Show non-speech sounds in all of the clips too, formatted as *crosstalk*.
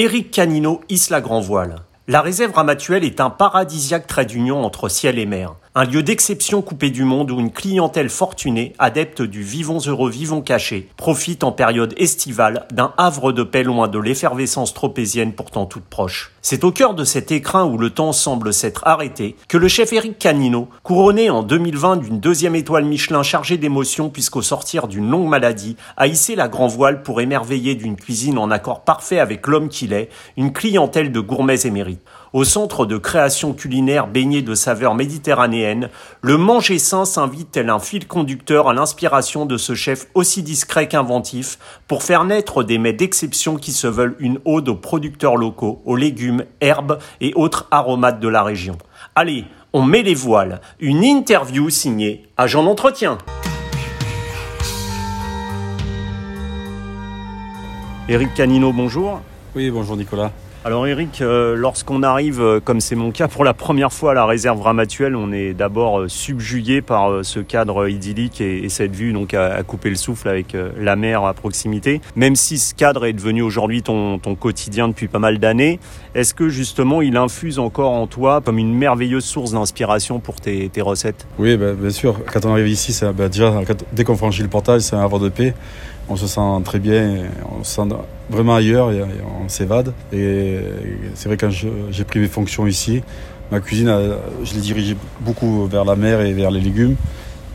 Éric Canino hisse la grand voile. La réserve Ramatuelle est un paradisiaque trait d'union entre ciel et mer. Un lieu d'exception coupé du monde où une clientèle fortunée, adepte du vivons heureux, vivons cachés, profite en période estivale d'un havre de paix loin de l'effervescence tropézienne pourtant toute proche. C'est au cœur de cet écrin où le temps semble s'être arrêté que le chef Éric Canino, couronné en 2020 d'une deuxième étoile Michelin chargée d'émotions puisqu'au sortir d'une longue maladie, a hissé la grand voile pour émerveiller d'une cuisine en accord parfait avec l'homme qu'il est, une clientèle de gourmets émérites. Au centre de création culinaire baignée de saveurs méditerranéennes, le manger sain s'invite tel un fil conducteur à l'inspiration de ce chef aussi discret qu'inventif pour faire naître des mets d'exception qui se veulent une ode aux producteurs locaux, aux légumes, herbes et autres aromates de la région. Allez, on met les voiles. Une interview signée Agent d'entretien. Éric Canino, bonjour. Oui, bonjour Nicolas. Alors Eric, euh, lorsqu'on arrive, euh, comme c'est mon cas, pour la première fois à la réserve Ramatuelle, on est d'abord euh, subjugué par ce cadre idyllique et, cette vue donc à, couper le souffle avec la mer à proximité. Même si ce cadre est devenu aujourd'hui ton, quotidien depuis pas mal d'années, est-ce que justement il infuse encore en toi comme une merveilleuse source d'inspiration pour tes, recettes? Oui, bah, bien sûr. Quand on arrive ici, bah, déjà dès qu'on franchit le portail, c'est un havre de paix on se sent très bien, on se sent vraiment ailleurs et on s'évade. Et c'est vrai quand j'ai pris mes fonctions ici, ma cuisine, je l'ai dirigée beaucoup vers la mer et vers les légumes.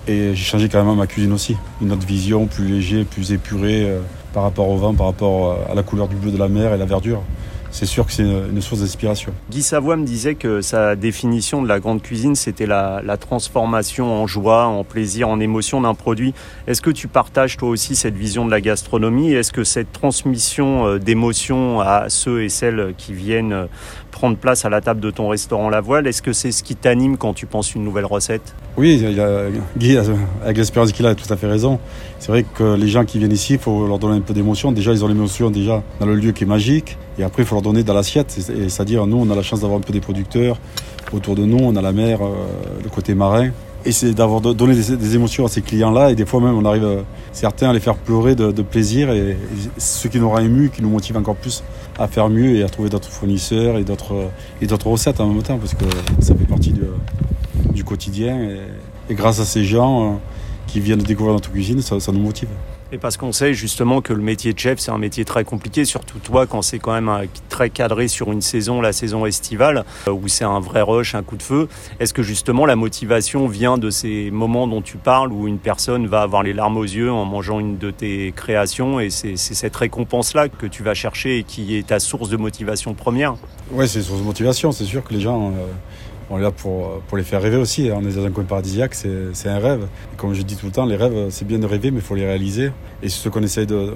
Et j'ai changé carrément ma cuisine aussi. Une autre vision, plus léger, plus épurée euh, par rapport au vent, par rapport à la couleur du bleu de la mer et la verdure c'est sûr que c'est une source d'inspiration. Guy Savoie me disait que sa définition de la grande cuisine, c'était la, transformation en joie, en plaisir, en émotion d'un produit. Est-ce que tu partages toi aussi cette vision de la gastronomie? Est-ce que cette transmission euh, d'émotions à ceux et celles qui viennent euh, prendre place à la table de ton restaurant La Voile, est-ce que c'est ce qui t'anime quand tu penses une nouvelle recette? Oui, Guy, avec l'expérience qu'il a, a tout à fait raison. C'est vrai que les gens qui viennent ici, il faut leur donner un peu d'émotion. Déjà, ils ont l'émotion déjà dans le lieu qui est magique. Et après, il faut leur donner dans l'assiette. C'est-à-dire, nous, on a la chance d'avoir un peu des producteurs autour de nous. On a la mer, euh, le côté marin. Et c'est d'avoir donné des, émotions à ces clients-là. Et des fois même, on arrive, euh, certains, à les faire pleurer de, plaisir. Et, ce qui nous rend émus, qui nous motive encore plus à faire mieux et à trouver d'autres fournisseurs et d'autres, et d'autres recettes en même temps. Parce que ça fait partie du quotidien. Et, grâce à ces gens euh, qui viennent de découvrir notre cuisine, ça nous motive. Et parce qu'on sait justement que le métier de chef, c'est un métier très compliqué, surtout toi quand c'est quand même très cadré sur une saison, la saison estivale, euh, où c'est un vrai rush, un coup de feu. Est-ce que justement la motivation vient de ces moments dont tu parles, où une personne va avoir les larmes aux yeux en mangeant une de tes créations, et c'est cette récompense-là que tu vas chercher et qui est ta source de motivation première? Oui, c'est une source de motivation. C'est sûr que les gens... Euh, on est là pour, les faire rêver aussi. On est dans un coin paradisiaque, c'est un rêve. Et comme je dis tout le temps, les rêves, c'est bien de rêver, mais il faut les réaliser. Et c'est ce qu'on essaye de,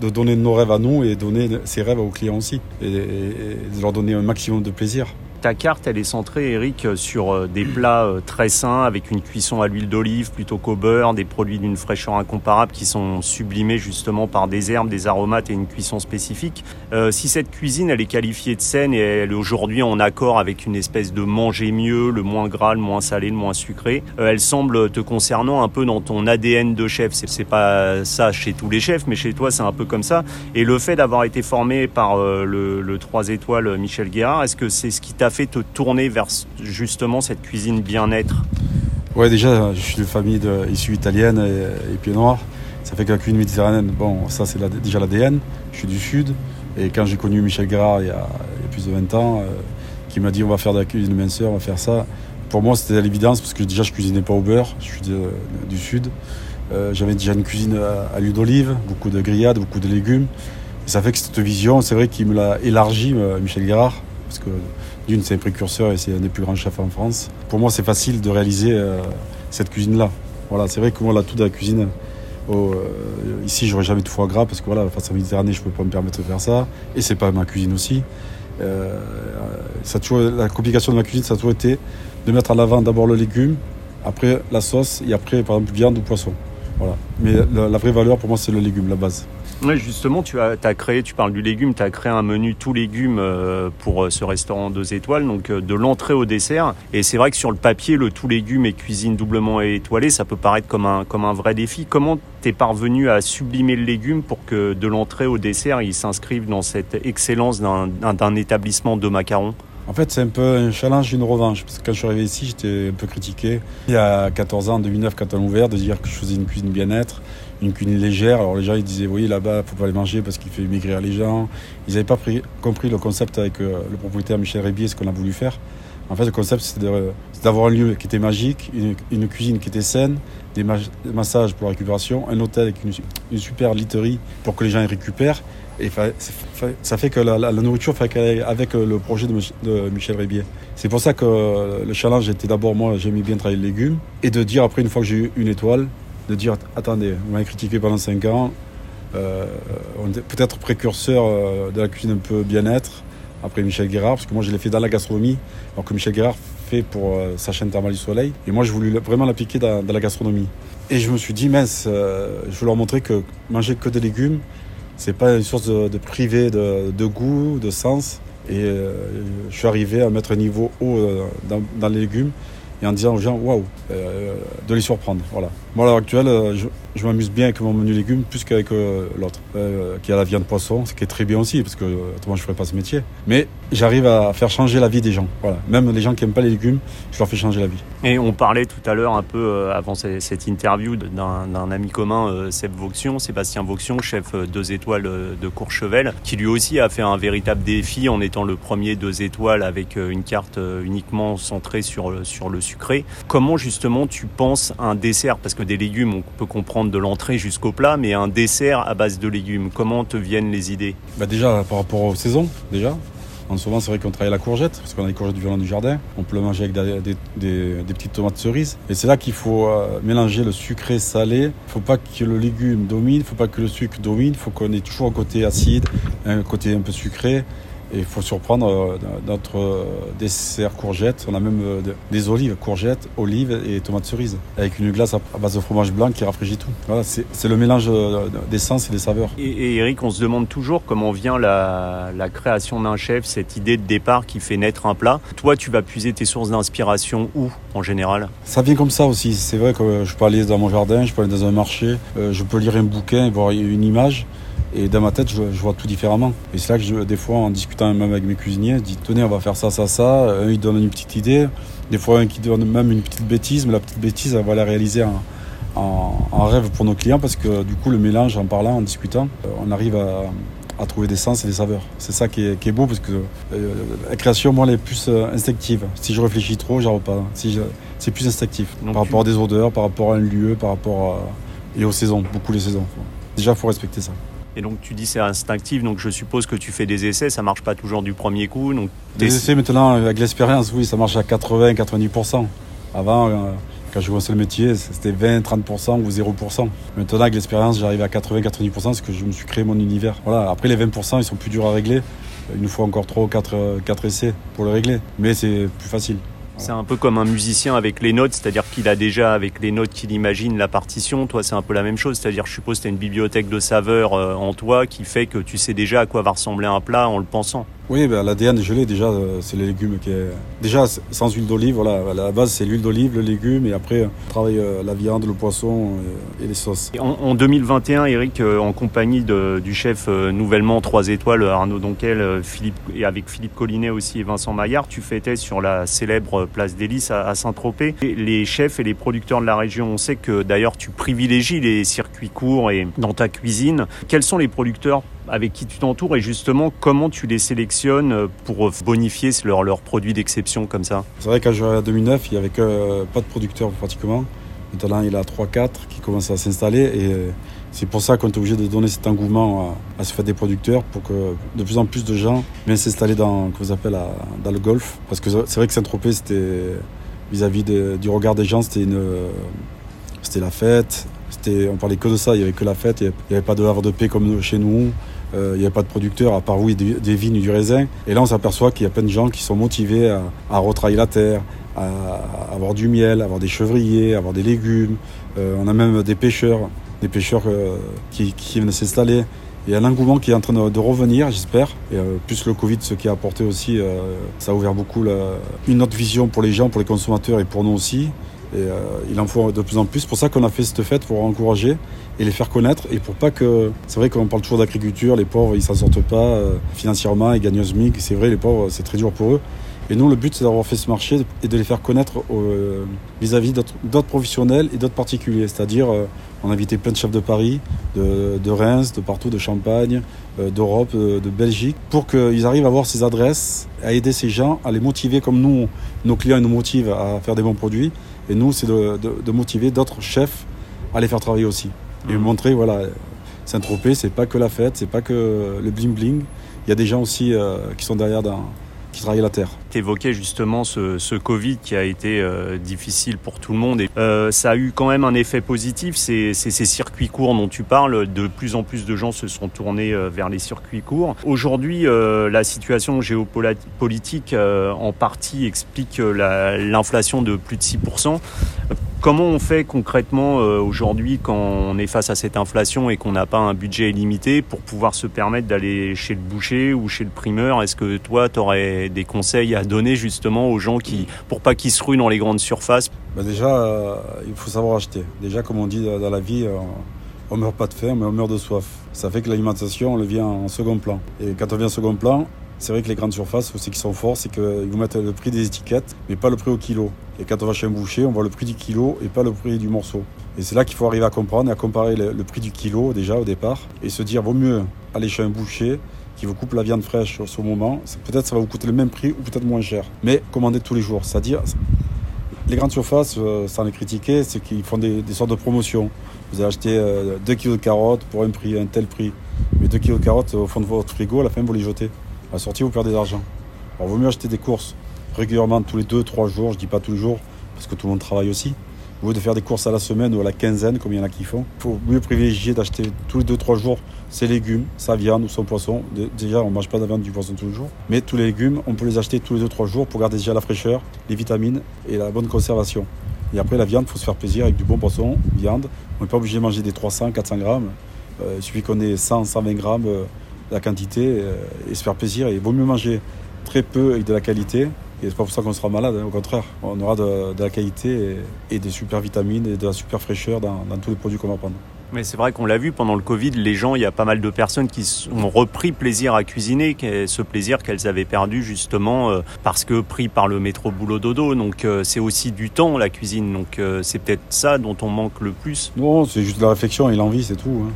de, donner nos rêves à nous et donner ces rêves aux clients aussi. et de leur donner un maximum de plaisir ta carte, elle est centrée, Eric, sur euh, des plats euh, très sains avec une cuisson à l'huile d'olive plutôt qu'au beurre, des produits d'une fraîcheur incomparable qui sont sublimés justement par des herbes, des aromates et une cuisson spécifique. Euh, si cette cuisine, elle est qualifiée de saine et elle est aujourd'hui en accord avec une espèce de manger mieux, le moins gras, le moins salé, le moins sucré, elle semble te concernant un peu dans ton ADN de chef. C'est pas ça chez tous les chefs, mais chez toi, c'est un peu comme ça. Et le fait d'avoir été formé par le, le 3 étoiles Michel Guérard, est-ce que c'est ce qui t'a fait te tourner vers justement cette cuisine bien-être Ouais, déjà, je suis de famille de, issue italienne et, pied noir. Ça fait que la cuisine méditerranéenne, bon, ça c'est déjà l'ADN. Je suis du Sud. Et quand j'ai connu Michel Gérard il y, a, plus de 20 ans, euh, qui m'a dit on va faire de la cuisine minceur, on va faire ça. Pour moi, c'était à l'évidence parce que déjà je cuisinais pas au beurre, je suis du Sud. Euh, j'avais déjà une cuisine à, l'huile d'olive, beaucoup de grillades, beaucoup de légumes. Et ça fait que cette vision, c'est vrai qu'il me l'a élargi, euh, Michel Gérard, parce que d'une, c'est un précurseur et c'est un des plus grands chefs en France. Pour moi, c'est facile de réaliser euh, cette cuisine-là. Voilà, c'est vrai que moi, là, tout de la cuisine, oh, euh, ici, j'aurais jamais de foie gras parce que voilà, face à Méditerranée, je ne peux pas me permettre de faire ça. Et c'est pas ma cuisine aussi. Euh, la complication de ma cuisine, ça a toujours été de mettre en avant d'abord le légume, après la sauce et après, par exemple, viande ou poisson. Voilà. Mais la vraie valeur, pour moi, c'est le légume, la base. Justement, tu as, créé, tu parles du légume, tu as créé un menu tout légumes euh, pour euh, ce restaurant deux étoiles, donc euh, de l'entrée au dessert. Et c'est vrai que sur le papier, le tout légumes et cuisine doublement étoilée, ça peut paraître comme un, comme un vrai défi. Comment t'es parvenu à sublimer le légume pour que de l'entrée au dessert, il s'inscrive dans cette excellence d'un établissement de macarons? En fait, c'est un peu un challenge, une revanche. Parce que quand je suis arrivé ici, j'étais un peu critiqué. Il y a 14 ans, en 2009, quand on a ouvert, de dire que je faisais une cuisine bien-être, une cuisine légère. Alors les gens, ils disaient, oui, là-bas, il faut pas les manger parce qu'il fait maigrir les gens. Ils n'avaient pas compris le concept avec euh, le propriétaire Michel Rébier, ce qu'on a voulu faire. En fait, le concept, c'est d'avoir un lieu qui était magique, une, cuisine qui était saine, des, massages pour la récupération, un hôtel avec une, super literie pour que les gens y récupèrent. Et ça fait que la, nourriture fait qu'elle avec euh, le projet de, Michel Rébier. C'est pour ça que euh, le challenge était d'abord, moi, j'aimais bien travailler les légumes, et de dire après, une fois que j'ai eu une étoile, de dire attendez, vous m'avez critiqué pendant 5 ans, euh, on est peut-être précurseur de la cuisine un peu bien-être, après Michel Guérard, parce que moi je l'ai fait dans la gastronomie, alors que Michel Guérard fait pour sa chaîne Thermal du Soleil, et moi je voulais vraiment l'appliquer dans, la gastronomie. Et je me suis dit, mince, je veux leur montrer que manger que des légumes, c'est pas une source de, de priver de, goût, de sens. Et euh, je suis arrivé à mettre un niveau haut euh, dans, les légumes en disant aux gens, waouh, euh, de les surprendre. Voilà. Moi, à l'heure actuelle, je, je m'amuse bien avec mon menu légumes plus qu'avec euh, l'autre, euh, qui a la viande poisson, ce qui est très bien aussi, parce que autrement je ne ferais pas ce métier. Mais j'arrive à faire changer la vie des gens. Voilà. Même les gens qui n'aiment pas les légumes, je leur fais changer la vie. Et on parlait tout à l'heure un peu euh, avant cette interview d'un ami commun, Seb Vauxion, Sébastien Vauxion, chef deux étoiles de Courchevel, qui lui aussi a fait un véritable défi en étant le premier deux étoiles avec une carte uniquement centrée sur, sur le Comment justement tu penses un dessert? Parce que des légumes, on peut comprendre de l'entrée jusqu'au plat, mais un dessert à base de légumes. Comment te viennent les idées? Bah Déjà, par rapport aux saisons, déjà. En ce moment, c'est vrai qu'on travaille la courgette, parce qu'on a les courgettes du violon du jardin. On peut le manger avec des, petites tomates cerises. Et c'est là qu'il faut euh, mélanger le sucré salé. Il ne faut pas que le légume domine, il ne faut pas que le sucre domine. Il faut qu'on ait toujours un côté acide, un côté un peu sucré. Et il faut surprendre euh, notre euh, dessert courgette. On a même euh, des olives, courgettes, olives et tomates cerises. Avec une glace à base de fromage blanc qui rafraîchit tout. Voilà, c'est le mélange d'essence et des saveurs. Et, Eric, on se demande toujours comment vient la, création d'un chef, cette idée de départ qui fait naître un plat. Toi, tu vas puiser tes sources d'inspiration où en général? Ça vient comme ça aussi. C'est vrai que je peux aller dans mon jardin, je peux aller dans un marché, je peux lire un bouquin et voir une image. Et dans ma tête, je, vois tout différemment. Et c'est là que je, des fois, en discutant même avec mes cuisiniers, je dis tenez, on va faire ça, ça, ça. Un, il donne une petite idée. Des fois, un qui donne même une petite bêtise, mais la petite bêtise, elle va la réaliser en, rêve pour nos clients parce que du coup, le mélange, en parlant, en discutant, euh, on arrive à, trouver des sens et des saveurs. C'est ça qui est, beau parce que euh, la création, moi, elle est plus euh, instinctive. Si je réfléchis trop, j'arrive pas. Si c'est plus instinctif par rapport à des odeurs, par rapport à un lieu, par rapport à, et aux saisons, beaucoup les saisons. Déjà, il faut respecter ça. Et donc tu dis c'est instinctif, donc je suppose que tu fais des essais, ça marche pas toujours du premier coup. Donc des essais maintenant avec l'expérience, oui, ça marche à 80-90%. Avant, euh, quand je commençais le métier, c'était 20-30% ou 0%. Maintenant avec l'expérience, j'arrive à 80-90% parce que je me suis créé mon univers. Voilà. Après les 20%, ils sont plus durs à régler. Il nous faut encore 3 ou 4, 4 essais pour le régler, mais c'est plus facile. C'est un peu comme un musicien avec les notes, c'est-à-dire qu'il a déjà avec les notes qu'il imagine la partition. Toi, c'est un peu la même chose, c'est-à-dire, je suppose, as une bibliothèque de saveurs euh, en toi qui fait que tu sais déjà à quoi va ressembler un plat en le pensant. Oui, ben, l'ADN l'ai déjà, euh, c'est les légumes qui est... Déjà, sans huile d'olive, voilà, à la base c'est l'huile d'olive, le légume, et après on travaille euh, la viande, le poisson et, les sauces. En, 2021, Eric, euh, en compagnie du chef nouvellement 3 étoiles, Arnaud Donquel, Philippe, et avec Philippe Collinet aussi et Vincent Maillard, tu fêtais sur la célèbre place d'Hélice à, Saint-Tropez. Les chefs et les producteurs de la région, on sait que d'ailleurs tu privilégies les circuits courts et dans ta cuisine. Quels sont les producteurs avec qui tu t'entoures et justement comment tu les sélectionnes pour bonifier leurs leur produits d'exception comme ça? C'est vrai qu'à 2009, il n'y avait que, pas de producteurs pratiquement. Maintenant, il y a 3-4 qui commencent à s'installer et c'est pour ça qu'on est obligé de donner cet engouement à, ce fait des producteurs pour que de plus en plus de gens viennent s'installer dans, dans le golf. Parce que c'est vrai que Saint-Tropez, c'était vis-à-vis du regard des gens, c'était c'était la fête. On parlait que de ça, il n'y avait que la fête, il n'y avait pas de havre de paix comme chez nous. Euh, il n'y a pas de producteurs à part oui des, vignes du raisin. Et là, on s'aperçoit qu'il y a plein de gens qui sont motivés à, à la terre, à, avoir du miel, à avoir des chevriers, à avoir des légumes. Euh, on a même des pêcheurs, des pêcheurs euh, qui, viennent s'installer Il y a un engouement qui est en train de, revenir, j'espère. Et euh, plus le Covid, ce qui a apporté aussi, euh, ça a ouvert beaucoup une autre vision pour les gens, pour les consommateurs et pour nous aussi. Et euh, il en faut de plus en plus. C'est pour ça qu'on a fait cette fête pour encourager et les faire connaître et pour pas que. C'est vrai qu'on parle toujours d'agriculture, les pauvres ils s'en sortent pas financièrement, ils gagnent au SMIC. C'est vrai, les pauvres c'est très dur pour eux. Et nous, le but, c'est d'avoir fait ce marché et de les faire connaître vis-à-vis d'autres professionnels et d'autres particuliers. C'est-à-dire, on a invité plein de chefs de Paris, de, Reims, de partout, de Champagne, euh, d'Europe, euh, de, Belgique, pour qu'ils arrivent à voir ces adresses, à aider ces gens, à les motiver comme nous, nos clients nous motivent à faire des bons produits. Et nous, c'est de, motiver d'autres chefs à les faire travailler aussi. Et mmh. montrer, voilà, Saint-Tropez, c'est pas que la fête, c'est pas que le bling bling. Il y a des gens aussi euh, qui sont derrière dans, qui travaillent la terre. Tu évoquais justement ce, Covid qui a été euh, difficile pour tout le monde et euh, ça a eu quand même un effet positif. C'est ces circuits courts dont tu parles. De plus en plus de gens se sont tournés euh, vers les circuits courts. Aujourd'hui, la situation géopolitique en partie explique l'inflation de plus de 6%. Comment on fait concrètement euh, aujourd'hui quand on est face à cette inflation et qu'on n'a pas un budget illimité pour pouvoir se permettre d'aller chez le boucher ou chez le primeur? Est-ce que toi, tu aurais des conseils à donner justement aux gens qui, pour pas qu'ils se ruent dans les grandes surfaces? Bah Déjà, euh, il faut savoir acheter. Déjà, comme on dit dans la vie, euh, on meurt pas de faim, mais on meurt de soif. Ça fait que l'alimentation, on le vient en second plan. Et quand on vient en second plan, c'est vrai que les grandes surfaces, ce qui sont forts, c'est qu'ils vous mettent le prix des étiquettes, mais pas le prix au kilo. Et quand on va chez un boucher, on voit le prix du kilo et pas le prix du morceau. Et c'est là qu'il faut arriver à comprendre et à comparer le, prix du kilo déjà au départ et se dire vaut mieux aller chez un boucher qui vous coupe la viande fraîche au ce moment. Peut-être ça va vous coûter le même prix ou peut-être moins cher. Mais commandez tous les jours. C'est-à-dire, les grandes surfaces, euh, sans les critiquer, c'est qu'ils font des, sortes de promotions. Vous avez acheté 2 euh, kg de carottes pour un prix, un tel prix. Mais 2 kg de carottes au fond de votre frigo, à la fin, vous les jetez. À la sortie, vous perdez de l'argent. Alors, vaut mieux acheter des courses régulièrement tous les 2-3 jours, je dis pas tous les jours, parce que tout le monde travaille aussi. Au lieu de faire des courses à la semaine ou à la quinzaine, comme il y en a qui font, il faut mieux privilégier d'acheter tous les 2-3 jours ses légumes, sa viande ou son poisson. Déjà, on ne mange pas de viande du poisson tous les jours, mais tous les légumes, on peut les acheter tous les 2-3 jours pour garder déjà la fraîcheur, les vitamines et la bonne conservation. Et après, la viande, il faut se faire plaisir avec du bon poisson, viande. On n'est pas obligé de manger des 300-400 grammes. Euh, il suffit qu'on ait 100-120 grammes. Euh, la quantité euh, et, se faire plaisir. il vaut mieux manger très peu avec de la qualité. Et c'est pas pour ça qu'on sera malade, hein. au contraire. On aura de, la qualité et, des super vitamines et de la super fraîcheur dans, tous les produits qu'on va prendre. Mais c'est vrai qu'on l'a vu pendant le Covid, les gens, il y a pas mal de personnes qui ont repris plaisir à cuisiner, ce plaisir qu'elles avaient perdu justement euh, parce que pris par le métro boulot dodo. Donc euh, c'est aussi du temps la cuisine. Donc c'est peut-être ça dont on manque le plus. Non, c'est juste la réflexion et l'envie, c'est tout. Hein.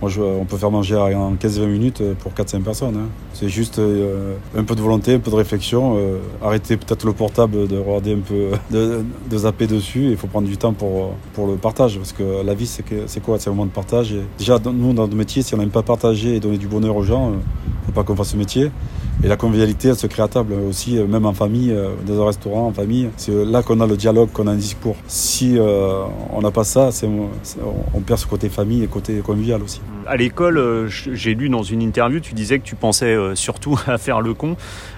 Moi, on peut faire manger en 15-20 minutes pour 4-5 personnes. Hein. C'est juste euh, un peu de volonté, un peu de réflexion. Euh, arrêter peut-être le portable, de regarder un peu, de, zapper dessus. Il faut prendre du temps pour, pour le partage. Parce que la vie, c'est quoi? C'est un moment de partage. déjà, nous, dans notre métier, si on n'aime pas partager et donner du bonheur aux gens, il ne faut pas qu'on fasse ce métier. Et la convivialité, elle se crée à table aussi, euh, même en famille, dans un restaurant, en famille. C'est là qu'on a le dialogue, qu'on a un discours. Si on n'a pas ça, on perd ce côté famille et côté convivial aussi à l'école, euh, j'ai lu dans une interview, tu disais que tu pensais euh, surtout *laughs* à faire le con.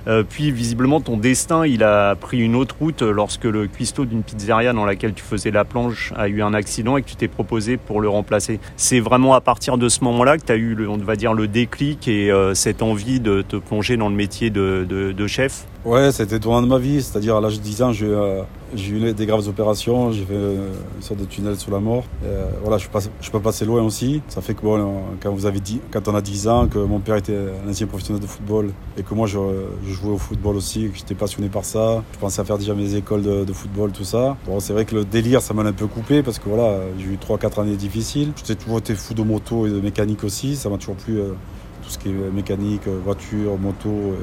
Euh, puis visiblement, ton destin, il a pris une autre route lorsque le cuistot d'une pizzeria dans laquelle tu faisais la planche a eu un accident et que tu t'es proposé pour le remplacer. C'est vraiment à partir de ce moment-là que tu as eu, on va dire, le déclic et cette envie de te plonger dans le métier de, de chef? Ouais, c'était tournant de ma vie. C'est-à-dire, à, l'âge de 10 ans, j'ai eu des graves opérations. J'ai fait une sorte de tunnel sous la mort. voilà, je, je peux passer loin aussi. Ça fait que bon, quand, vous avez dit, quand on a 10 ans, que mon père était un ancien professionnel de football et que moi je, jouais au football aussi, que j'étais passionné par ça. Je pensais à faire déjà mes écoles de, football, tout ça. Bon, c'est vrai que le délire, ça m'a un peu coupé parce que voilà, j'ai eu 3-4 années difficiles. J'ai toujours été fou de moto et de mécanique aussi. Ça m'a toujours plu euh, tout ce qui est mécanique, voiture, moto, euh,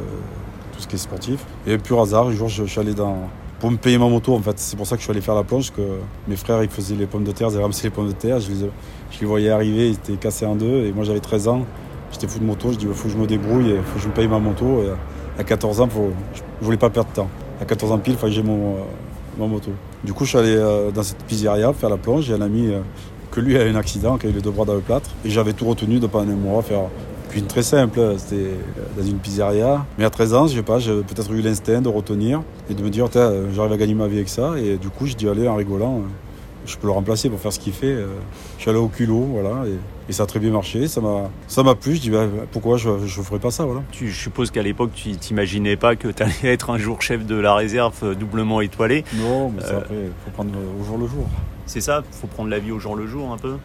ce qui est sportif. Et pur hasard, un jour, je, suis allé dans, pour me payer ma moto en fait. C'est pour ça que je suis allé faire la planche, que mes frères ils faisaient les pommes de terre, ils ramassé les pommes de terre, je les, je les voyais arriver, ils étaient cassés en deux et moi j'avais 13 ans, j'étais fou de moto, je dis il faut que je me débrouille, il faut que je me paye ma moto. Et à 14 ans, faut, je voulais pas perdre de temps. À 14 ans pile, il j'ai mon, euh, ma moto. Du coup je suis allé euh, dans cette pizzeria faire la planche, j'ai un ami euh, que lui a eu un accident, qui a eu les deux bras dans le plâtre et j'avais tout retenu de pendant un mois faire une très simple, c'était dans une pizzeria. Mais à 13 ans, je sais pas, j'ai peut-être eu l'instinct de retenir et de me dire, j'arrive à gagner ma vie avec ça. Et du coup, je dis, allez, en rigolant, je peux le remplacer pour faire ce qu'il fait. je suis allé au culot, voilà, et, ça a très bien marché. Ça m'a, ça m'a plu. Je dis bah, pourquoi je ne ferais pas ça, voilà. Tu, je suppose qu'à l'époque, tu t'imaginais pas que tu allais être un jour chef de la réserve doublement étoilé. Non, mais après, il faut prendre au jour le jour. C'est ça, il faut prendre la vie au jour le jour un peu.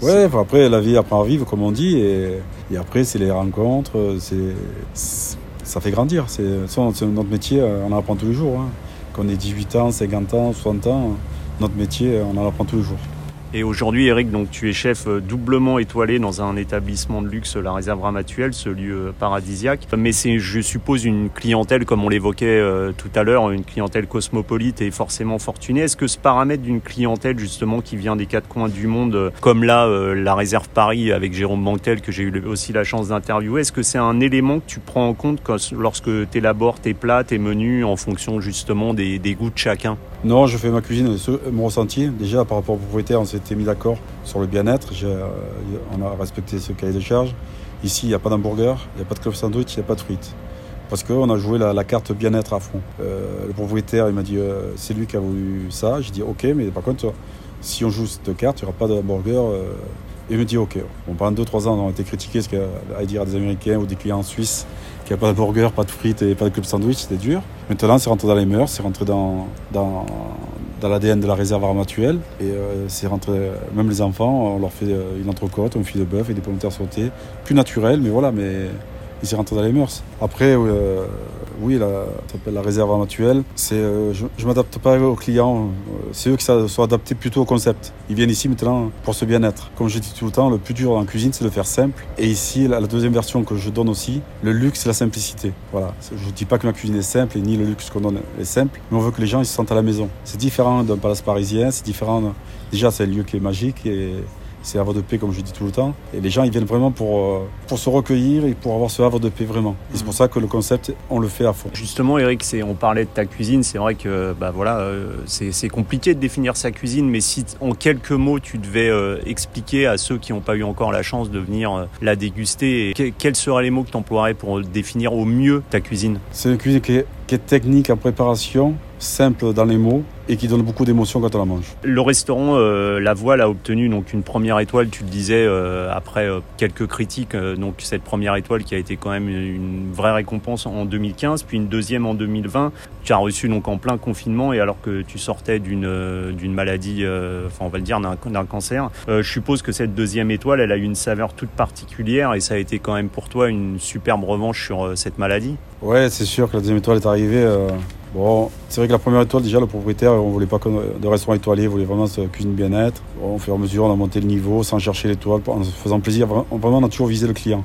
Ouais, après la vie apprend à vivre comme on dit, et, et après c'est les rencontres, c'est ça fait grandir. C'est notre métier, on en apprend tous les jours. Hein. Quand on est 18 ans, 50 ans, 60 ans, notre métier, on en apprend tous les jours. Et aujourd'hui, Eric, donc tu es chef euh, doublement étoilé dans un établissement de luxe, la réserve Ramatuelle, ce lieu paradisiaque. Mais c'est, je suppose, une clientèle, comme on l'évoquait euh, tout à l'heure, une clientèle cosmopolite et forcément fortunée. Est-ce que ce paramètre d'une clientèle, justement, qui vient des quatre coins du monde, euh, comme là, la réserve Paris avec Jérôme Banquetel, que j'ai eu aussi la chance d'interviewer, est-ce que c'est un élément que tu prends en compte lorsque tu élabores tes plats, tes menus, en fonction justement des, goûts de chacun? Non, je fais ma cuisine, mon ressenti. Déjà, par rapport au propriétaire, on mis d'accord sur le bien-être. Euh, on a respecté ce cahier de charge. Ici, il n'y a pas d'hamburger, il n'y a pas de club sandwich, il n'y a pas de frites. Parce qu'on a joué la, carte bien-être à fond. Euh, le propriétaire, il m'a dit euh, c'est lui qui a voulu ça. J'ai dit ok, mais par contre, si on joue cette carte, il n'y aura pas d'hamburger. Et il me dit ok. Bon, pendant 2-3 ans, on a été critiqués, ce qu'à dire à des Américains ou des clients suisses qu'il n'y a pas de burger, pas de frites et pas de club sandwich, c'était dur. Maintenant, c'est rentré dans les mœurs, c'est rentré dans, dans l'ADN de la réserve armatuelle. Et euh, c'est rentré, même les enfants, on leur fait euh, une entrecôte, un fil de bœuf et des pommes de terre sautées. Plus naturel, mais voilà, mais il s'est rentré dans les mœurs. Après, euh, oui, la, la réserve armatuelle, c'est, euh, je ne m'adapte pas aux clients. Euh, c'est eux qui sont adaptés plutôt au concept. Ils viennent ici maintenant pour ce bien-être. Comme je dis tout le temps, le plus dur en cuisine, c'est de faire simple. Et ici, la, deuxième version que je donne aussi, le luxe, la simplicité. Voilà. Je ne dis pas que ma cuisine est simple ni le luxe qu'on donne est simple, mais on veut que les gens ils se sentent à la maison. C'est différent d'un palace parisien, c'est différent. Déjà, c'est un lieu qui est magique et c'est havre de paix comme je dis tout le temps. Et les gens ils viennent vraiment pour, euh, pour se recueillir et pour avoir ce havre de paix vraiment. Et c'est pour ça que le concept on le fait à fond. Justement Eric, on parlait de ta cuisine, c'est vrai que bah voilà, euh, c'est compliqué de définir sa cuisine, mais si en quelques mots tu devais euh, expliquer à ceux qui n'ont pas eu encore la chance de venir la déguster, quels seraient les mots que tu emploierais pour définir au mieux ta cuisine? C'est une cuisine qui est, qui est technique en préparation, simple dans les mots et qui donne beaucoup d'émotion quand on la mange. Le restaurant euh, La Voile a obtenu donc une première étoile, tu le disais, euh, après euh, quelques critiques. donc cette première étoile qui a été quand même une vraie récompense en 2015, puis une deuxième en 2020. Tu as reçu donc en plein confinement et alors que tu sortais d'une d'une maladie, enfin on va le dire d'un cancer. je suppose que cette deuxième étoile, elle a eu une saveur toute particulière et ça a été quand même pour toi une superbe revanche sur cette maladie. Ouais, c'est sûr que la deuxième étoile est arrivée. Bon, c'est vrai que la première étoile, déjà, le propriétaire, on voulait pas de restaurant étoilé, on voulait vraiment cuisine bien-être. Bon, au fur et à mesure, on a monté le niveau sans chercher l'étoile, en se faisant plaisir. Vraiment, on a toujours visé le client.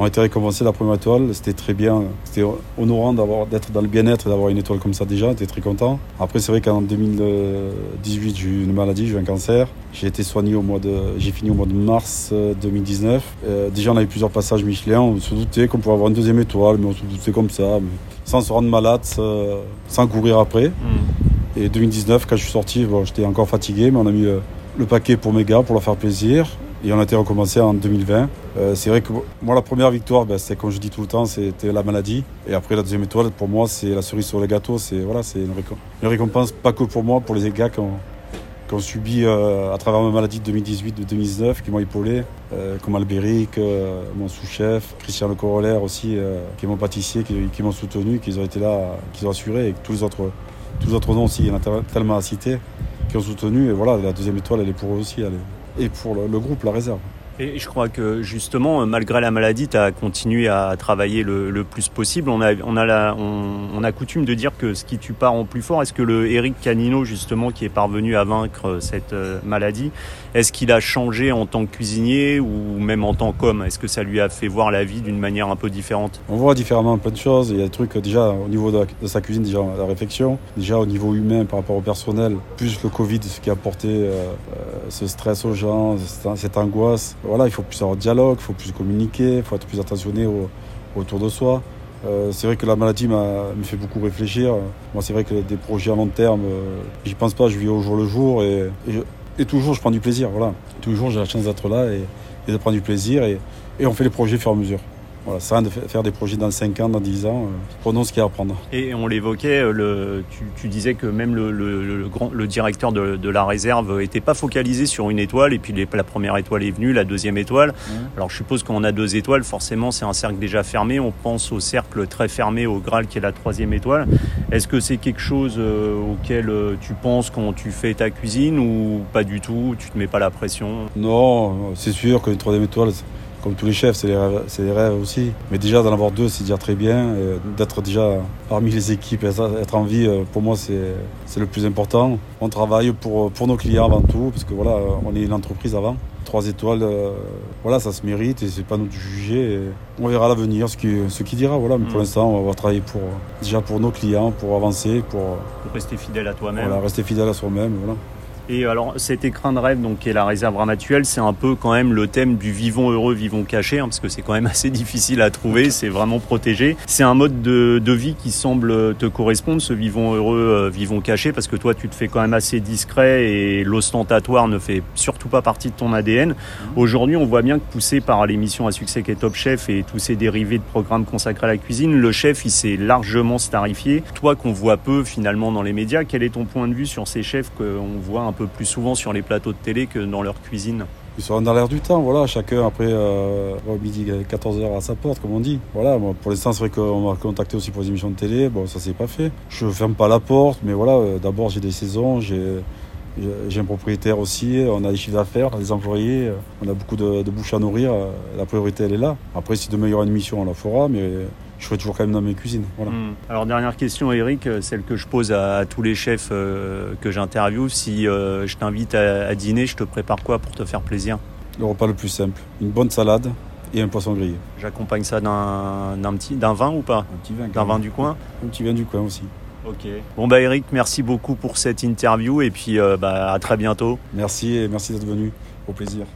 On a été récompensé la première étoile, c'était très bien, c'était honorant d'être dans le bien-être d'avoir une étoile comme ça déjà, on était très content. Après c'est vrai qu'en 2018 j'ai eu une maladie, j'ai eu un cancer. J'ai été soigné au mois de, j'ai fini au mois de mars 2019. Euh, euh, déjà on avait plusieurs passages Michelin, on se doutait qu'on pourrait avoir une deuxième étoile, mais on se doutait comme ça, sans se rendre malade, sans courir après. Mm. Et 2019 quand je suis sorti, bon, j'étais encore fatigué, mais on a mis euh, le paquet pour mes gars pour leur faire plaisir. Et on a été recommencé en 2020. Euh, c'est vrai que moi, la première victoire, ben, c'est comme je dis tout le temps, c'était la maladie. Et après, la deuxième étoile, pour moi, c'est la cerise sur le gâteau. C'est voilà, c'est une, récompense, pas que pour moi, pour les gars qui ont, subi euh, à travers ma maladie de 2018, de 2019, qui m'ont épaulé, euh, comme Albéric, mon sous-chef, Christian Le Corollaire aussi, qui est mon pâtissier, qui, m'ont soutenu, qui ont été là, qui ont assuré, et tous les autres, tous les autres noms aussi, il y en a tellement à citer, qui ont soutenu. Et voilà, la deuxième étoile, elle est pour eux aussi. Elle et pour le, groupe, la réserve. Et je crois que justement, malgré la maladie, tu as continué à travailler le, plus possible. On a, on, a on, a coutume de dire que ce qui tue pas rend plus fort. Est-ce que le Eric Canino, justement, qui est parvenu à vaincre cette euh, maladie, est-ce qu'il a changé en tant que cuisinier ou même en tant qu'homme? Est-ce que ça lui a fait voir la vie d'une manière un peu différente? On voit différemment plein de choses. Il y a des trucs déjà au niveau de, sa cuisine, déjà la réflexion, déjà au niveau humain par rapport au personnel, plus le Covid, ce qui a apporté euh, euh, ce stress aux gens, cette angoisse voilà, il faut plus avoir de dialogue, il faut plus communiquer, il faut être plus attentionné autour de soi. Euh, c'est vrai que la maladie me fait beaucoup réfléchir. Moi, c'est vrai que des projets à long terme, euh, j'y pense pas, je vis au jour le jour et, et, toujours je prends du plaisir. Voilà. Toujours j'ai la chance d'être là et, de prendre du plaisir et, on fait les projets au fur et à mesure. Voilà, ça de faire des projets dans 5 ans, dans 10 ans. Euh, prenons ce qu'il y a à prendre. Et on l'évoquait, le, tu, disais que même le, le, grand, le directeur de, la réserve n'était pas focalisé sur une étoile, et puis la première étoile est venue, la deuxième étoile. Mmh. Alors je suppose qu'on a deux étoiles, forcément c'est un cercle déjà fermé. On pense au cercle très fermé, au Graal qui est la troisième étoile. Est-ce que c'est quelque chose euh, auquel euh, tu penses quand tu fais ta cuisine ou pas du tout Tu te mets pas la pression? Non, c'est sûr qu'une troisième étoile, comme tous les chefs, c'est des rêves aussi. Mais déjà d'en avoir deux, c'est déjà très bien. D'être déjà parmi les équipes, être en vie, euh, pour moi, c'est le plus important. On travaille pour, pour nos clients avant tout, parce que voilà, on est une entreprise avant. Trois étoiles, euh, voilà, ça se mérite et c'est pas nous de juger. on verra l'avenir, ce qui, ce qui dira. Voilà. Mais pour mm. l'instant, on va travailler pour, déjà pour nos clients, pour avancer, pour, pour rester fidèle à toi-même. Voilà, rester fidèle à soi-même. Voilà. Et alors cet écrin de rêve, donc qui est la réserve ramatuelle, c'est un peu quand même le thème du vivons heureux, vivons caché, hein, parce que c'est quand même *laughs* assez difficile à trouver, c'est vraiment protégé. C'est un mode de, de, vie qui semble te correspondre, ce vivons heureux, euh, vivons caché, parce que toi tu te fais quand même assez discret et l'ostentatoire ne fait surtout pas partie de ton ADN. Mmh. Aujourd'hui, on voit bien que poussé par l'émission à succès qui est Top Chef et tous ces dérivés de programmes consacrés à la cuisine, le chef il s'est largement starifié. Toi qu'on voit peu finalement dans les médias, quel est ton point de vue sur ces chefs qu'on voit un peu plus souvent sur les plateaux de télé que dans leur cuisine. Ils sont dans l'air du temps, voilà, chacun après euh, midi 14h à sa porte, comme on dit. Voilà, pour l'instant, c'est vrai qu'on m'a contacté aussi pour les émissions de télé, bon, ça s'est pas fait. Je ferme pas la porte, mais voilà, euh, d'abord j'ai des saisons, j'ai j'ai un propriétaire aussi, on a des chiffres d'affaires, des employés, on a beaucoup de, de bouches à nourrir, la priorité elle est là. Après, si demain il y aura une mission, on la fera, mais je serai toujours quand même dans mes cuisines. Voilà. Hmm. Alors dernière question Eric, euh, celle que je pose à, tous les chefs euh, que j'interviewe, si euh, je t'invite à, dîner, je te prépare quoi pour te faire plaisir? Le repas le plus simple, une bonne salade et un poisson grillé. J'accompagne ça d'un petit d'un vin ou pas? Un petit vin. D'un vin du coin? Un petit vin du coin aussi. Ok. Bon bah Eric, merci beaucoup pour cette interview et puis bah, à très bientôt. Merci et merci d'être venu. Au plaisir.